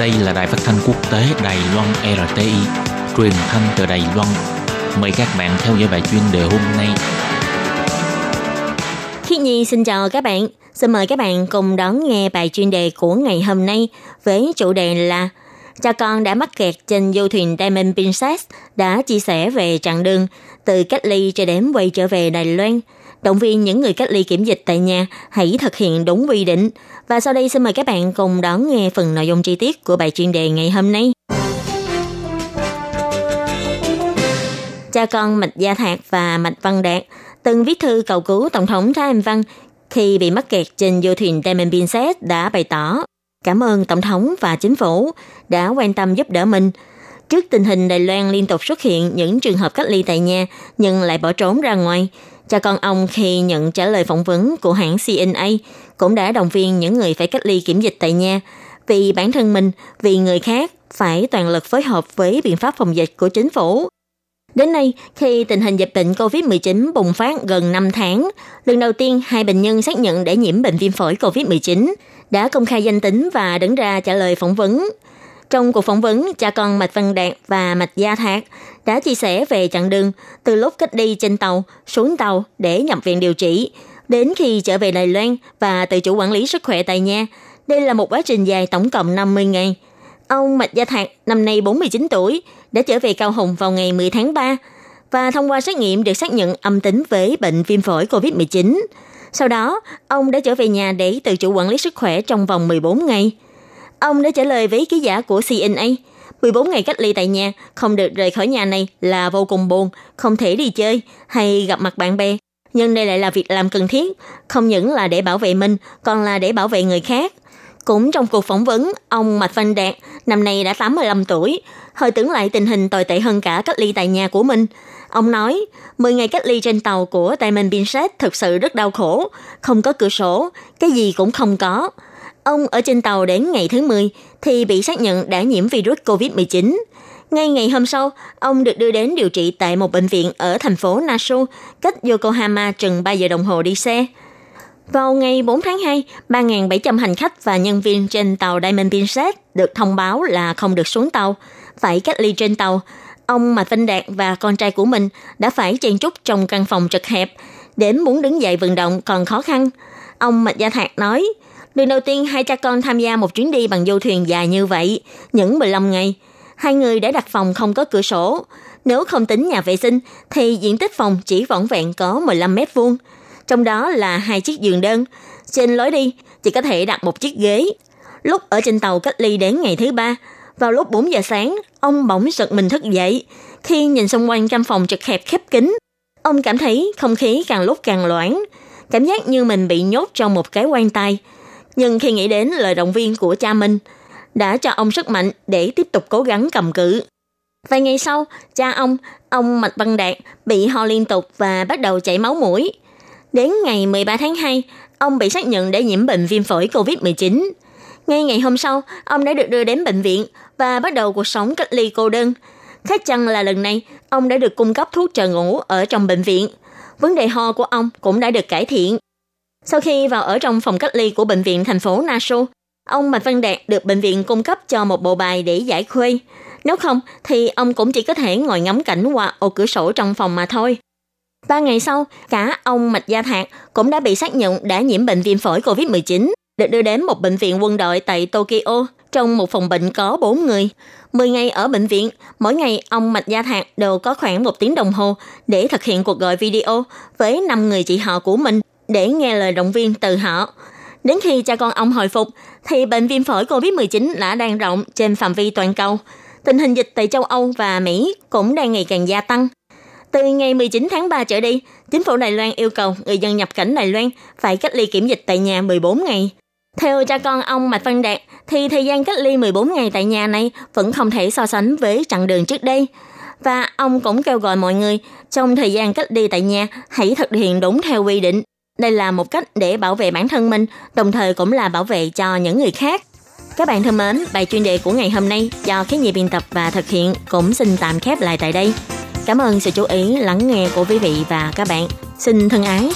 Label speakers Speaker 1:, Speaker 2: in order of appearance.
Speaker 1: Đây là đài phát thanh quốc tế Đài Loan RTI, truyền thanh từ Đài Loan. Mời các bạn theo dõi bài chuyên đề hôm nay.
Speaker 2: Khiết Nhi xin chào các bạn. Xin mời các bạn cùng đón nghe bài chuyên đề của ngày hôm nay với chủ đề là Cha con đã mắc kẹt trên du thuyền Diamond Princess đã chia sẻ về chặng đường từ cách ly cho đến quay trở về Đài Loan. Động viên những người cách ly kiểm dịch tại nhà hãy thực hiện đúng quy định. Và sau đây xin mời các bạn cùng đón nghe phần nội dung chi tiết của bài chuyên đề ngày hôm nay. Cha con Mạch Gia Thạc và Mạch Văn Đạt từng viết thư cầu cứu Tổng thống Thái Anh Văn khi bị mắc kẹt trên du thuyền Diamond Princess đã bày tỏ cảm ơn Tổng thống và chính phủ đã quan tâm giúp đỡ mình. Trước tình hình Đài Loan liên tục xuất hiện những trường hợp cách ly tại nhà nhưng lại bỏ trốn ra ngoài, cha con ông khi nhận trả lời phỏng vấn của hãng CNA cũng đã động viên những người phải cách ly kiểm dịch tại nhà vì bản thân mình, vì người khác phải toàn lực phối hợp với biện pháp phòng dịch của chính phủ. Đến nay, khi tình hình dịch bệnh COVID-19 bùng phát gần 5 tháng, lần đầu tiên hai bệnh nhân xác nhận đã nhiễm bệnh viêm phổi COVID-19, đã công khai danh tính và đứng ra trả lời phỏng vấn. Trong cuộc phỏng vấn, cha con Mạch Văn Đạt và Mạch Gia Thạc đã chia sẻ về chặng đường từ lúc cách đi trên tàu, xuống tàu để nhập viện điều trị, đến khi trở về Đài Loan và tự chủ quản lý sức khỏe tại nhà. Đây là một quá trình dài tổng cộng 50 ngày. Ông Mạch Gia Thạc, năm nay 49 tuổi, đã trở về Cao Hùng vào ngày 10 tháng 3 và thông qua xét nghiệm được xác nhận âm tính với bệnh viêm phổi COVID-19. Sau đó, ông đã trở về nhà để tự chủ quản lý sức khỏe trong vòng 14 ngày. Ông đã trả lời với ký giả của CNA, 14 ngày cách ly tại nhà, không được rời khỏi nhà này là vô cùng buồn, không thể đi chơi hay gặp mặt bạn bè. Nhưng đây lại là việc làm cần thiết, không những là để bảo vệ mình, còn là để bảo vệ người khác. Cũng trong cuộc phỏng vấn, ông Mạch Văn Đạt, năm nay đã 85 tuổi, hơi tưởng lại tình hình tồi tệ hơn cả cách ly tại nhà của mình. Ông nói, 10 ngày cách ly trên tàu của Diamond Princess thực sự rất đau khổ, không có cửa sổ, cái gì cũng không có. Ông ở trên tàu đến ngày thứ 10 thì bị xác nhận đã nhiễm virus COVID-19. Ngay ngày hôm sau, ông được đưa đến điều trị tại một bệnh viện ở thành phố Nasu, cách Yokohama chừng 3 giờ đồng hồ đi xe. Vào ngày 4 tháng 2, 3.700 hành khách và nhân viên trên tàu Diamond Princess được thông báo là không được xuống tàu, phải cách ly trên tàu. Ông Mạch Vinh Đạt và con trai của mình đã phải chen chúc trong căn phòng chật hẹp, đến muốn đứng dậy vận động còn khó khăn. Ông Mạch Gia Thạc nói, lần đầu tiên hai cha con tham gia một chuyến đi bằng du thuyền dài như vậy, những 15 ngày. Hai người đã đặt phòng không có cửa sổ. Nếu không tính nhà vệ sinh, thì diện tích phòng chỉ vỏn vẹn có 15 mét vuông trong đó là hai chiếc giường đơn. Trên lối đi chỉ có thể đặt một chiếc ghế. Lúc ở trên tàu cách ly đến ngày thứ ba, vào lúc 4 giờ sáng, ông bỗng giật mình thức dậy. Khi nhìn xung quanh căn phòng chật hẹp khép kín, ông cảm thấy không khí càng lúc càng loãng, cảm giác như mình bị nhốt trong một cái quan tài. Nhưng khi nghĩ đến lời động viên của cha mình, đã cho ông sức mạnh để tiếp tục cố gắng cầm cự. Vài ngày sau, cha ông, ông Mạch Văn Đạt, bị ho liên tục và bắt đầu chảy máu mũi. Đến ngày 13 tháng 2, ông bị xác nhận đã nhiễm bệnh viêm phổi COVID-19. Ngay ngày hôm sau, ông đã được đưa đến bệnh viện và bắt đầu cuộc sống cách ly cô đơn. Khác chăng là lần này, ông đã được cung cấp thuốc trợ ngủ ở trong bệnh viện. Vấn đề ho của ông cũng đã được cải thiện. Sau khi vào ở trong phòng cách ly của bệnh viện thành phố Nasu, ông Mạch Văn Đạt được bệnh viện cung cấp cho một bộ bài để giải khuây. Nếu không, thì ông cũng chỉ có thể ngồi ngắm cảnh qua ô cửa sổ trong phòng mà thôi. Ba ngày sau, cả ông Mạch Gia Thạc cũng đã bị xác nhận đã nhiễm bệnh viêm phổi COVID-19, được đưa đến một bệnh viện quân đội tại Tokyo trong một phòng bệnh có 4 người. 10 ngày ở bệnh viện, mỗi ngày ông Mạch Gia Thạc đều có khoảng một tiếng đồng hồ để thực hiện cuộc gọi video với 5 người chị họ của mình để nghe lời động viên từ họ. Đến khi cha con ông hồi phục, thì bệnh viêm phổi COVID-19 đã đang rộng trên phạm vi toàn cầu. Tình hình dịch tại châu Âu và Mỹ cũng đang ngày càng gia tăng. Từ ngày 19 tháng 3 trở đi, chính phủ Đài Loan yêu cầu người dân nhập cảnh Đài Loan phải cách ly kiểm dịch tại nhà 14 ngày. Theo cha con ông Mạch Văn Đạt, thì thời gian cách ly 14 ngày tại nhà này vẫn không thể so sánh với chặng đường trước đây. Và ông cũng kêu gọi mọi người trong thời gian cách ly tại nhà hãy thực hiện đúng theo quy định. Đây là một cách để bảo vệ bản thân mình, đồng thời cũng là bảo vệ cho những người khác. Các bạn thân mến, bài chuyên đề của ngày hôm nay do khí nhị biên tập và thực hiện cũng xin tạm khép lại tại đây. Cảm ơn sự chú ý lắng nghe của quý vị và các bạn. Xin thân ái